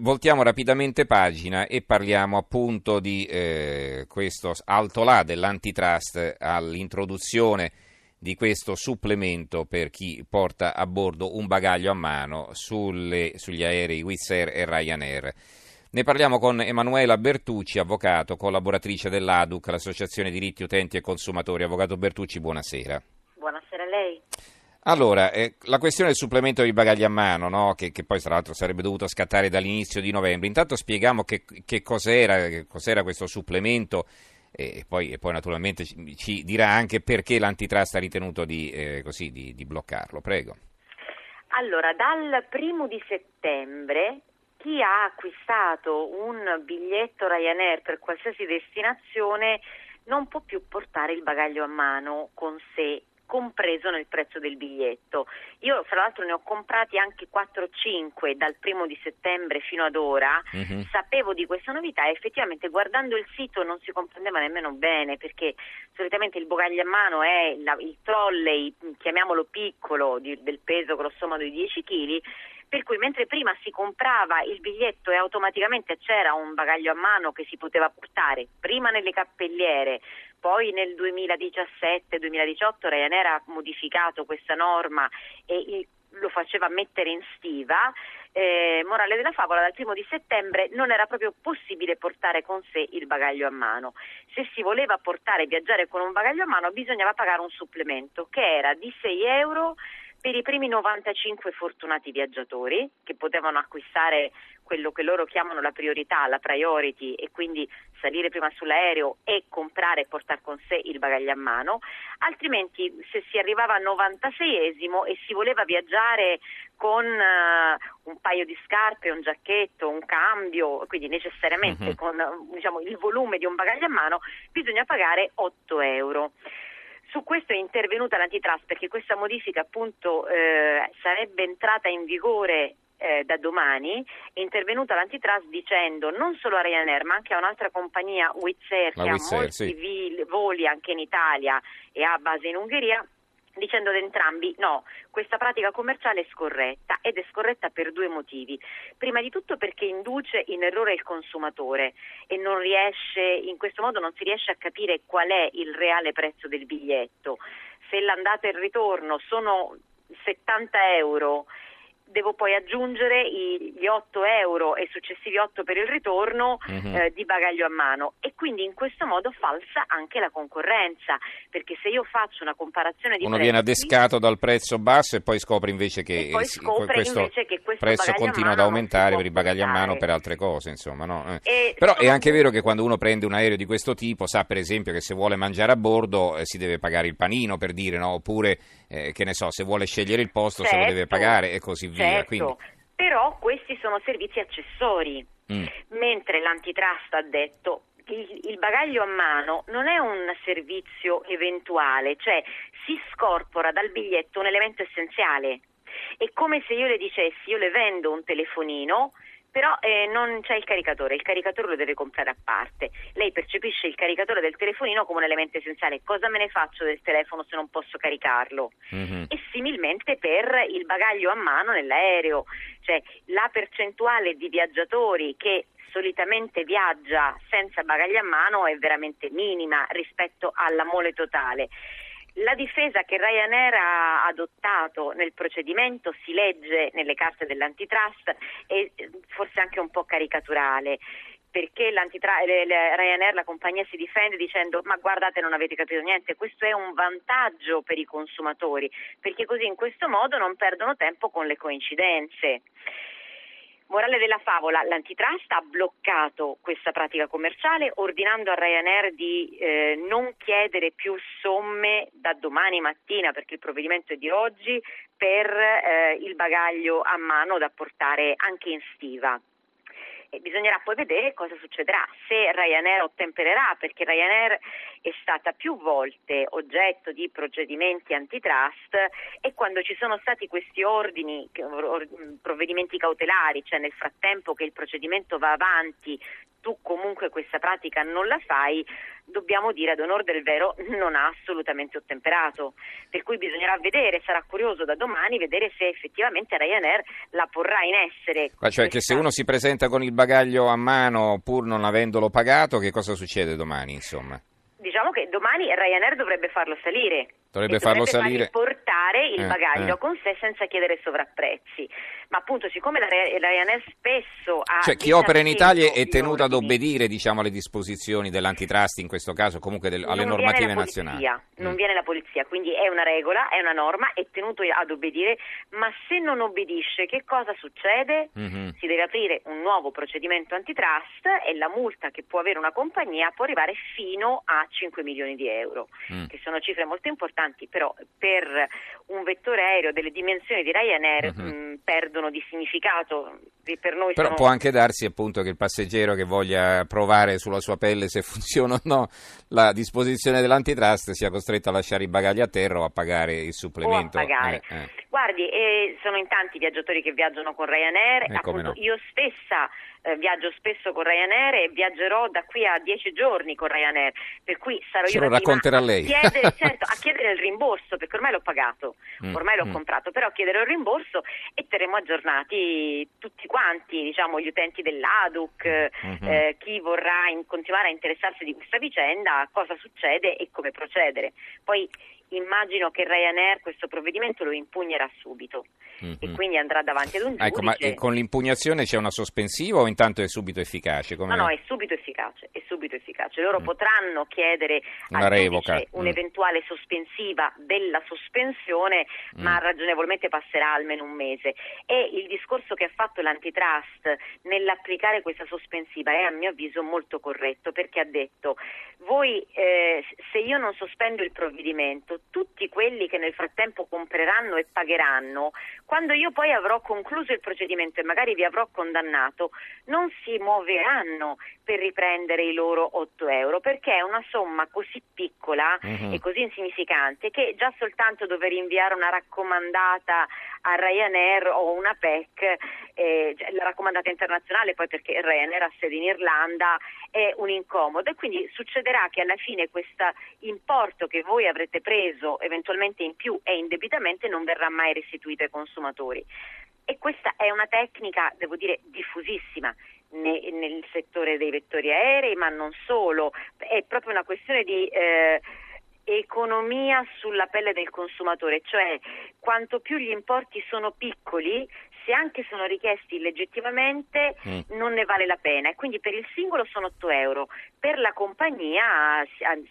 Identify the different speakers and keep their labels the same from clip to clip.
Speaker 1: Voltiamo rapidamente pagina e parliamo appunto di eh, questo alto là dell'antitrust all'introduzione di questo supplemento per chi porta a bordo un bagaglio a mano sulle, sugli aerei Wizz Air e Ryanair. Ne parliamo con Emanuela Bertucci, avvocato, collaboratrice dell'ADUC, l'Associazione Diritti Utenti e Consumatori. Avvocato Bertucci, buonasera.
Speaker 2: Buonasera a lei.
Speaker 1: Allora, eh, la questione del supplemento di bagagli a mano, no? che, che, poi tra l'altro sarebbe dovuto scattare dall'inizio di novembre, intanto spieghiamo che, che cos'era, che cos'era, questo supplemento e poi, e poi naturalmente ci, ci, dirà anche perché l'antitrust ha ritenuto di, eh, così, di, di bloccarlo. Prego.
Speaker 2: Allora, dal primo di settembre chi ha acquistato un biglietto Ryanair per qualsiasi destinazione non può più portare il bagaglio a mano con sé compreso nel prezzo del biglietto. Io fra l'altro ne ho comprati anche 4-5 dal primo di settembre fino ad ora, uh-huh. sapevo di questa novità e effettivamente guardando il sito non si comprendeva nemmeno bene perché solitamente il bagaglio a mano è la, il trolley, chiamiamolo piccolo, di, del peso grossomodo di 10 kg, per cui mentre prima si comprava il biglietto e automaticamente c'era un bagaglio a mano che si poteva portare prima nelle cappelliere, poi nel 2017-2018 Ryanair ha modificato questa norma e lo faceva mettere in stiva, eh, morale della favola, dal primo di settembre non era proprio possibile portare con sé il bagaglio a mano. Se si voleva portare e viaggiare con un bagaglio a mano bisognava pagare un supplemento che era di 6 euro per i primi 95 fortunati viaggiatori che potevano acquistare quello che loro chiamano la priorità, la priority e quindi salire prima sull'aereo e comprare e portare con sé il bagaglio a mano, altrimenti se si arrivava al 96esimo e si voleva viaggiare con uh, un paio di scarpe, un giacchetto, un cambio, quindi necessariamente uh-huh. con diciamo, il volume di un bagaglio a mano, bisogna pagare 8 euro. Su questo è intervenuta l'antitrust perché questa modifica appunto eh, sarebbe entrata in vigore eh, da domani, è intervenuta l'antitrust dicendo non solo a Ryanair ma anche a un'altra compagnia Wizz Air che Wizz ha molti sì. voli anche in Italia e ha base in Ungheria dicendo ad entrambi no, questa pratica commerciale è scorretta ed è scorretta per due motivi. Prima di tutto perché induce in errore il consumatore e non riesce, in questo modo non si riesce a capire qual è il reale prezzo del biglietto. Se l'andata e il ritorno sono 70 euro devo poi aggiungere gli 8 euro e successivi 8 per il ritorno uh-huh. eh, di bagaglio a mano e quindi in questo modo falsa anche la concorrenza perché se io faccio una comparazione di
Speaker 1: uno
Speaker 2: prezzi,
Speaker 1: viene adescato dal prezzo basso e poi scopre invece che,
Speaker 2: scopre
Speaker 1: questo,
Speaker 2: invece che questo
Speaker 1: prezzo continua ad aumentare per i bagagli a mano per altre cose insomma no?
Speaker 2: eh.
Speaker 1: però è anche vero che quando uno prende un aereo di questo tipo sa per esempio che se vuole mangiare a bordo eh, si deve pagare il panino per dire no? oppure eh, che ne so se vuole scegliere il posto certo. se lo deve certo. pagare e così via
Speaker 2: Certo,
Speaker 1: Quindi...
Speaker 2: però questi sono servizi accessori, mm. mentre l'antitrust ha detto il, il, bagaglio a mano non è un servizio eventuale, cioè si scorpora dal biglietto un elemento essenziale. È come se io le dicessi, io le vendo un telefonino, però eh, non c'è il caricatore, il caricatore lo deve comprare a parte. Lei percepisce il caricatore del telefonino come un elemento essenziale. Cosa me ne faccio del telefono se non posso caricarlo? Mm-hmm. E similmente per il bagaglio a mano nell'aereo, cioè la percentuale di viaggiatori che solitamente viaggia senza bagaglio a mano è veramente minima rispetto alla mole totale. La difesa che Ryanair ha adottato nel procedimento si legge nelle carte dell'antitrust e forse anche un po' caricaturale perché Ryanair, la compagnia, si difende dicendo ma guardate non avete capito niente, questo è un vantaggio per i consumatori, perché così in questo modo non perdono tempo con le coincidenze. Morale della favola, l'antitrust ha bloccato questa pratica commerciale ordinando a Ryanair di eh, non chiedere più somme da domani mattina, perché il provvedimento è di oggi, per eh, il bagaglio a mano da portare anche in stiva. E bisognerà poi vedere cosa succederà, se Ryanair ottempererà, perché Ryanair è stata più volte oggetto di procedimenti antitrust e quando ci sono stati questi ordini, provvedimenti cautelari, cioè nel frattempo che il procedimento va avanti, tu comunque questa pratica non la fai, dobbiamo dire ad onore del vero non ha assolutamente ottemperato. Per cui bisognerà vedere, sarà curioso da domani vedere se effettivamente Ryanair la porrà in essere.
Speaker 1: Ma cioè questa... che se uno si presenta con il bagaglio a mano pur non avendolo pagato, che cosa succede domani, insomma?
Speaker 2: Diciamo che domani Ryanair dovrebbe farlo salire.
Speaker 1: Dovrebbe farlo salire.
Speaker 2: portare il eh, bagaglio eh. con sé senza chiedere sovrapprezzi. Ma appunto, siccome la, Ryanair spesso ha.
Speaker 1: Cioè, chi opera in Italia è tenuto ad obbedire diciamo, alle disposizioni dell'antitrust, in questo caso, comunque del, alle normative nazionali.
Speaker 2: Non mm. viene la polizia, quindi è una regola, è una norma, è tenuto ad obbedire, ma se non obbedisce, che cosa succede? Mm-hmm. Si deve aprire un nuovo procedimento antitrust e la multa che può avere una compagnia può arrivare fino a 5 milioni di euro, mm. che sono cifre molto importanti importanti, però per un vettore aereo delle dimensioni di Ryanair uh-huh. mh, perdono di significato. Per noi
Speaker 1: però
Speaker 2: sono...
Speaker 1: può anche darsi appunto che il passeggero che voglia provare sulla sua pelle se funziona o no la disposizione dell'antitrust sia costretto a lasciare i bagagli a terra o a pagare il supplemento.
Speaker 2: O a pagare. Eh, eh. Guardi, eh, sono in tanti viaggiatori che viaggiano con Ryanair, eh, appunto, no. io stessa eh, viaggio spesso con Ryanair e viaggerò da qui a dieci giorni con Ryanair, per cui sarò
Speaker 1: Ce
Speaker 2: io
Speaker 1: lo racconterà lei.
Speaker 2: A chiedere, certo, a chiedere il rimborso, perché ormai l'ho pagato, mm, ormai l'ho mm. comprato, però chiederò il rimborso e terremo aggiornati tutti quanti, diciamo, gli utenti dell'ADUC, mm-hmm. eh, chi vorrà in, continuare a interessarsi di questa vicenda, cosa succede e come procedere. Poi immagino che Ryanair questo provvedimento lo impugnerà subito mm-hmm. e quindi andrà davanti ad un giudice.
Speaker 1: Ecco, ma con l'impugnazione c'è una sospensiva o intanto è subito efficace?
Speaker 2: Come... No, no, è subito efficace, è subito efficace. Loro mm. potranno chiedere una revoca. Mm. un'eventuale sospensiva della sospensione, mm. ma ragionevolmente passerà almeno un mese. E il discorso che ha fatto l'antitrust nell'applicare questa sospensiva è a mio avviso molto corretto perché ha detto voi eh, se io non sospendo il provvedimento, tutti quelli che nel frattempo compreranno e pagheranno, quando io poi avrò concluso il procedimento e magari vi avrò condannato, non si muoveranno per riprendere i loro 8 euro perché è una somma così piccola uh-huh. e così insignificante che già soltanto dover inviare una raccomandata a Ryanair o una PEC, eh, cioè, la raccomandata internazionale poi perché Ryanair ha sede in Irlanda è un incomodo e quindi succederà che alla fine questo importo che voi avrete preso eventualmente in più e indebitamente non verrà mai restituito ai consumatori. E questa è una tecnica, devo dire, diffusissima nel settore dei vettori aerei, ma non solo, è proprio una questione di eh, economia sulla pelle del consumatore, cioè quanto più gli importi sono piccoli, se anche sono richiesti legittimamente mm. non ne vale la pena e quindi per il singolo sono 8 euro, per la compagnia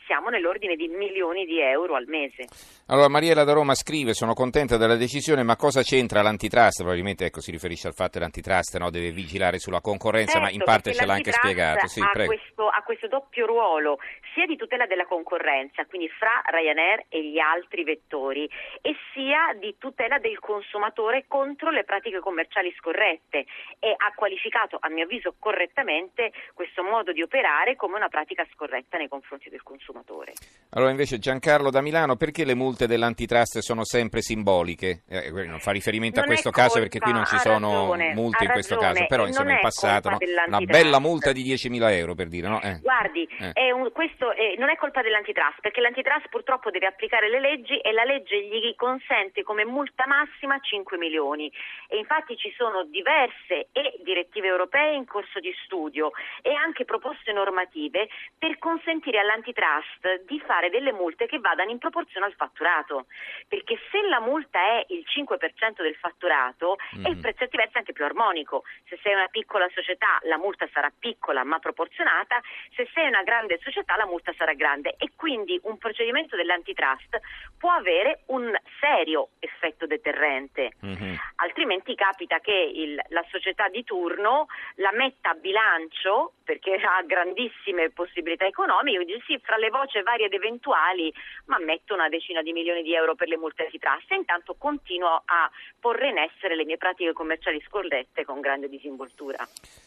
Speaker 2: siamo nell'ordine di milioni di euro al mese.
Speaker 1: Allora Mariela da Roma scrive sono contenta della decisione ma cosa c'entra l'antitrust? Probabilmente ecco, si riferisce al fatto che l'antitrust no, deve vigilare sulla concorrenza certo, ma in parte ce l'ha anche spiegato. Sì,
Speaker 2: ha, questo, ha questo doppio ruolo sia di tutela della concorrenza, quindi fra Ryanair e gli altri vettori e sia di tutela del consumatore contro le pratiche commerciali scorrette e ha qualificato a mio avviso correttamente questo modo di operare come una pratica scorretta nei confronti del consumatore.
Speaker 1: Allora invece Giancarlo da Milano, perché le multe dell'antitrust sono sempre simboliche? Eh, non fa riferimento
Speaker 2: non
Speaker 1: a questo caso perché qui non ci sono
Speaker 2: ragione,
Speaker 1: multe in questo caso, però insomma in passato no? una bella multa di 10.000 euro per dire. No? Eh.
Speaker 2: Guardi, eh. un, questo non è colpa dell'antitrust perché l'antitrust purtroppo deve applicare le leggi e la legge gli consente come multa massima 5 milioni e infatti ci sono diverse e direttive europee in corso di studio e anche proposte normative per consentire all'antitrust di fare delle multe che vadano in proporzione al fatturato, perché se la multa è il 5% del fatturato mm. è per certi versi anche più armonico, se sei una piccola società la multa sarà piccola ma proporzionata, se sei una grande società la multa sarà grande. E quindi un procedimento dell'antitrust può avere un serio effetto deterrente, mm-hmm. altrimenti capita che il, la società di turno la metta a bilancio perché ha grandissime possibilità economiche, quindi sì, fra le voci varie ed eventuali, ma metto una decina di milioni di euro per le multe antitrust e intanto continuo a porre in essere le mie pratiche commerciali scorrette con grande disinvoltura.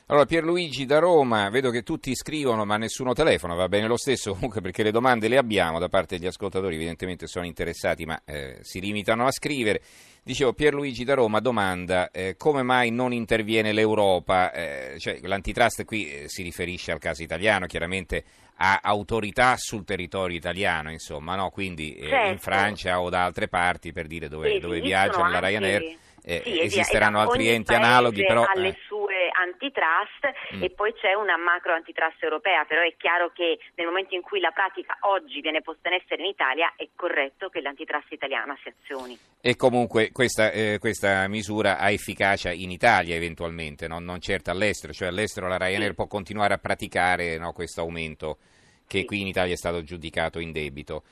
Speaker 1: Allora Pierluigi da Roma, vedo che tutti scrivono ma nessuno telefona, va bene lo stesso comunque perché le domande le abbiamo da parte degli ascoltatori, evidentemente sono interessati ma eh, si limitano a scrivere. Dicevo, Pierluigi da Roma domanda eh, come mai non interviene l'Europa? Eh, cioè, l'antitrust qui eh, si riferisce al caso italiano, chiaramente ha autorità sul territorio italiano, insomma, no? quindi eh, certo. in Francia o da altre parti per dire dove, dove viaggiano la Ryanair. Eh, sì, esisteranno altri enti analoghi, però...
Speaker 2: alle eh. sue antitrust mm. e poi c'è una macro antitrust europea, però è chiaro che nel momento in cui la pratica oggi viene posta in essere in Italia è corretto che l'antitrust italiana si azioni.
Speaker 1: E comunque questa, eh, questa misura ha efficacia in Italia eventualmente, no? non certo all'estero, cioè all'estero la Ryanair sì. può continuare a praticare no, questo aumento che sì. qui in Italia è stato giudicato in debito.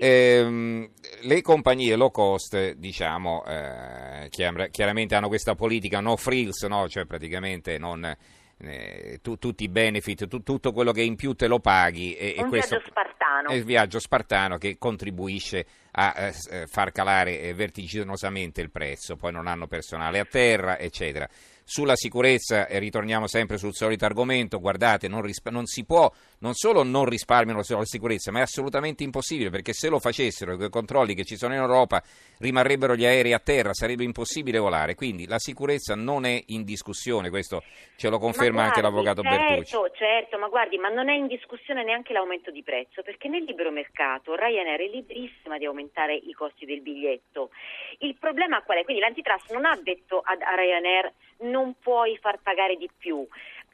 Speaker 1: Eh, le compagnie low cost, diciamo, eh, chiaramente hanno questa politica no frills, no? cioè praticamente non, eh, tu, tutti i benefit, tu, tutto quello che in più te lo paghi.
Speaker 2: E, un e questo viaggio spartano.
Speaker 1: È il viaggio spartano che contribuisce a eh, eh far calare eh, vertiginosamente il prezzo, poi non hanno personale a terra, eccetera. Sulla sicurezza, e ritorniamo sempre sul solito argomento, guardate, non, risp- non si può, non solo non risparmiano sulla sicurezza, ma è assolutamente impossibile, perché se lo facessero, i controlli che ci sono in Europa, rimarrebbero gli aerei a terra, sarebbe impossibile volare. Quindi la sicurezza non è in discussione, questo ce lo conferma guardi, anche l'avvocato
Speaker 2: certo,
Speaker 1: Bertucci.
Speaker 2: Certo, ma guardi, ma non è in discussione neanche l'aumento di prezzo, perché nel libero mercato Ryanair è liberissima di aumentare i costi del biglietto. Il problema qual è? Quindi l'antitrust non ha detto a Ryanair non puoi far pagare di più.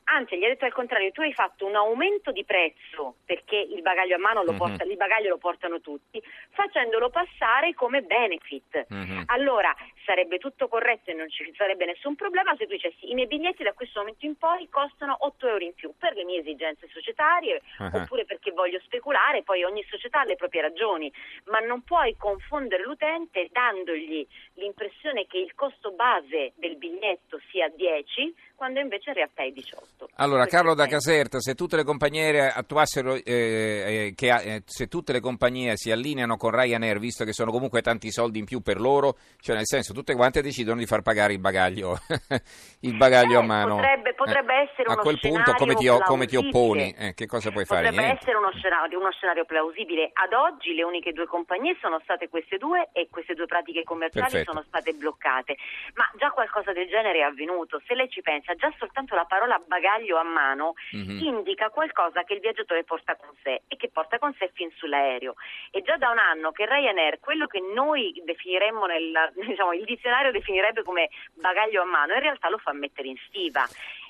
Speaker 2: Anzi, gli ha detto al contrario, tu hai fatto un aumento di prezzo perché il bagaglio a mano lo, porta, mm-hmm. il bagaglio lo portano tutti, facendolo passare come benefit. Mm-hmm. Allora sarebbe tutto corretto e non ci sarebbe nessun problema se tu dicessi i miei biglietti da questo momento in poi costano 8 euro in più per le mie esigenze societarie uh-huh. oppure perché voglio speculare, poi ogni società ha le proprie ragioni, ma non puoi confondere l'utente dandogli l'impressione che il costo base del biglietto sia 10 quando invece in realtà è 18.
Speaker 1: Allora, Carlo da Caserta, se tutte le compagnie attuassero, eh, eh, che, eh, se tutte le compagnie si allineano con Ryanair, visto che sono comunque tanti soldi in più per loro, cioè nel senso tutte quante decidono di far pagare il bagaglio, il bagaglio
Speaker 2: a
Speaker 1: eh, mano.
Speaker 2: Potrebbe, potrebbe essere
Speaker 1: a quel punto come ti, come ti opponi? Eh, che cosa puoi
Speaker 2: fare?
Speaker 1: Potrebbe
Speaker 2: essere uno scenario, uno scenario, plausibile. Ad oggi le uniche due compagnie sono state queste due e queste due pratiche commerciali Perfetto. sono state bloccate. Ma già qualcosa del genere è avvenuto. Se lei ci pensa, già soltanto la parola bagaglio a mano mm-hmm. indica qualcosa che il viaggiatore porta con sé e che porta con sé fin sull'aereo. E già da un anno che Ryanair, quello che noi definiremmo nel, diciamo, il dizionario definirebbe come bagaglio a mano, in realtà lo fa mettere in stiva.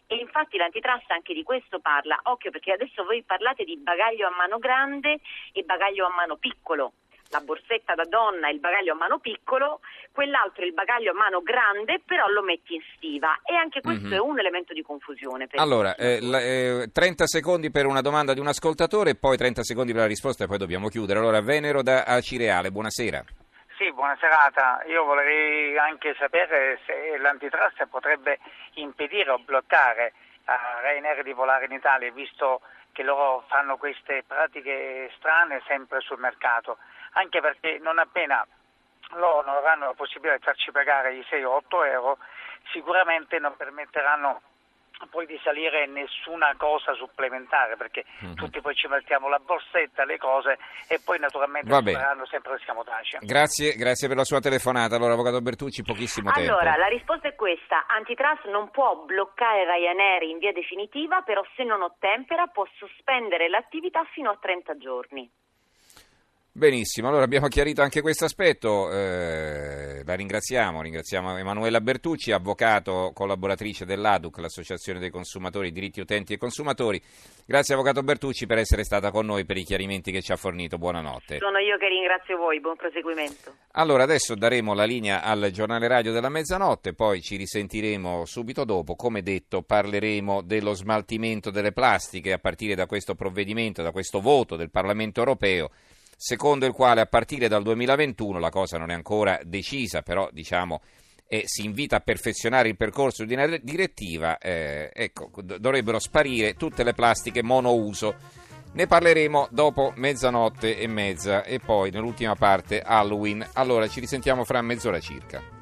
Speaker 2: E infatti l'antitrust anche di questo parla. Occhio perché adesso voi parlate di bagaglio a mano grande e bagaglio a mano piccolo la borsetta da donna e il bagaglio a mano piccolo, quell'altro il bagaglio a mano grande, però lo metti in stiva e anche questo mm-hmm. è un elemento di confusione.
Speaker 1: allora, eh, la, eh, 30 secondi per una domanda di un ascoltatore e poi 30 secondi per la risposta e poi dobbiamo chiudere. Allora, Venero da Cireale, buonasera.
Speaker 3: Sì, buona serata. Io vorrei anche sapere se l'antitrust potrebbe impedire o bloccare a Ryanair di volare in Italia, visto che loro fanno queste pratiche strane sempre sul mercato anche perché non appena loro non avranno la possibilità di farci pagare i 6 o 8 euro, sicuramente non permetteranno poi di salire nessuna cosa supplementare perché mm-hmm. tutti poi ci mettiamo la borsetta, le cose e poi naturalmente faranno sempre l'escamotage.
Speaker 1: Grazie, grazie per la sua telefonata. Allora, Avvocato Bertucci, pochissimo
Speaker 2: allora,
Speaker 1: tempo.
Speaker 2: Allora, la risposta è questa. Antitrust non può bloccare Ryanair in via definitiva, però se non ottempera può sospendere l'attività fino a 30 giorni.
Speaker 1: Benissimo, allora abbiamo chiarito anche questo aspetto, eh, la ringraziamo, ringraziamo Emanuela Bertucci, avvocato collaboratrice dell'ADUC, l'Associazione dei Consumatori, Diritti Utenti e Consumatori. Grazie Avvocato Bertucci per essere stata con noi, per i chiarimenti che ci ha fornito, buonanotte.
Speaker 2: Sono io che ringrazio voi, buon proseguimento.
Speaker 1: Allora adesso daremo la linea al giornale radio della mezzanotte, poi ci risentiremo subito dopo, come detto parleremo dello smaltimento delle plastiche a partire da questo provvedimento, da questo voto del Parlamento europeo secondo il quale a partire dal 2021 la cosa non è ancora decisa, però diciamo eh, si invita a perfezionare il percorso di una direttiva, eh, ecco, dovrebbero sparire tutte le plastiche monouso. Ne parleremo dopo mezzanotte e mezza e poi nell'ultima parte Halloween. Allora ci risentiamo fra mezz'ora circa.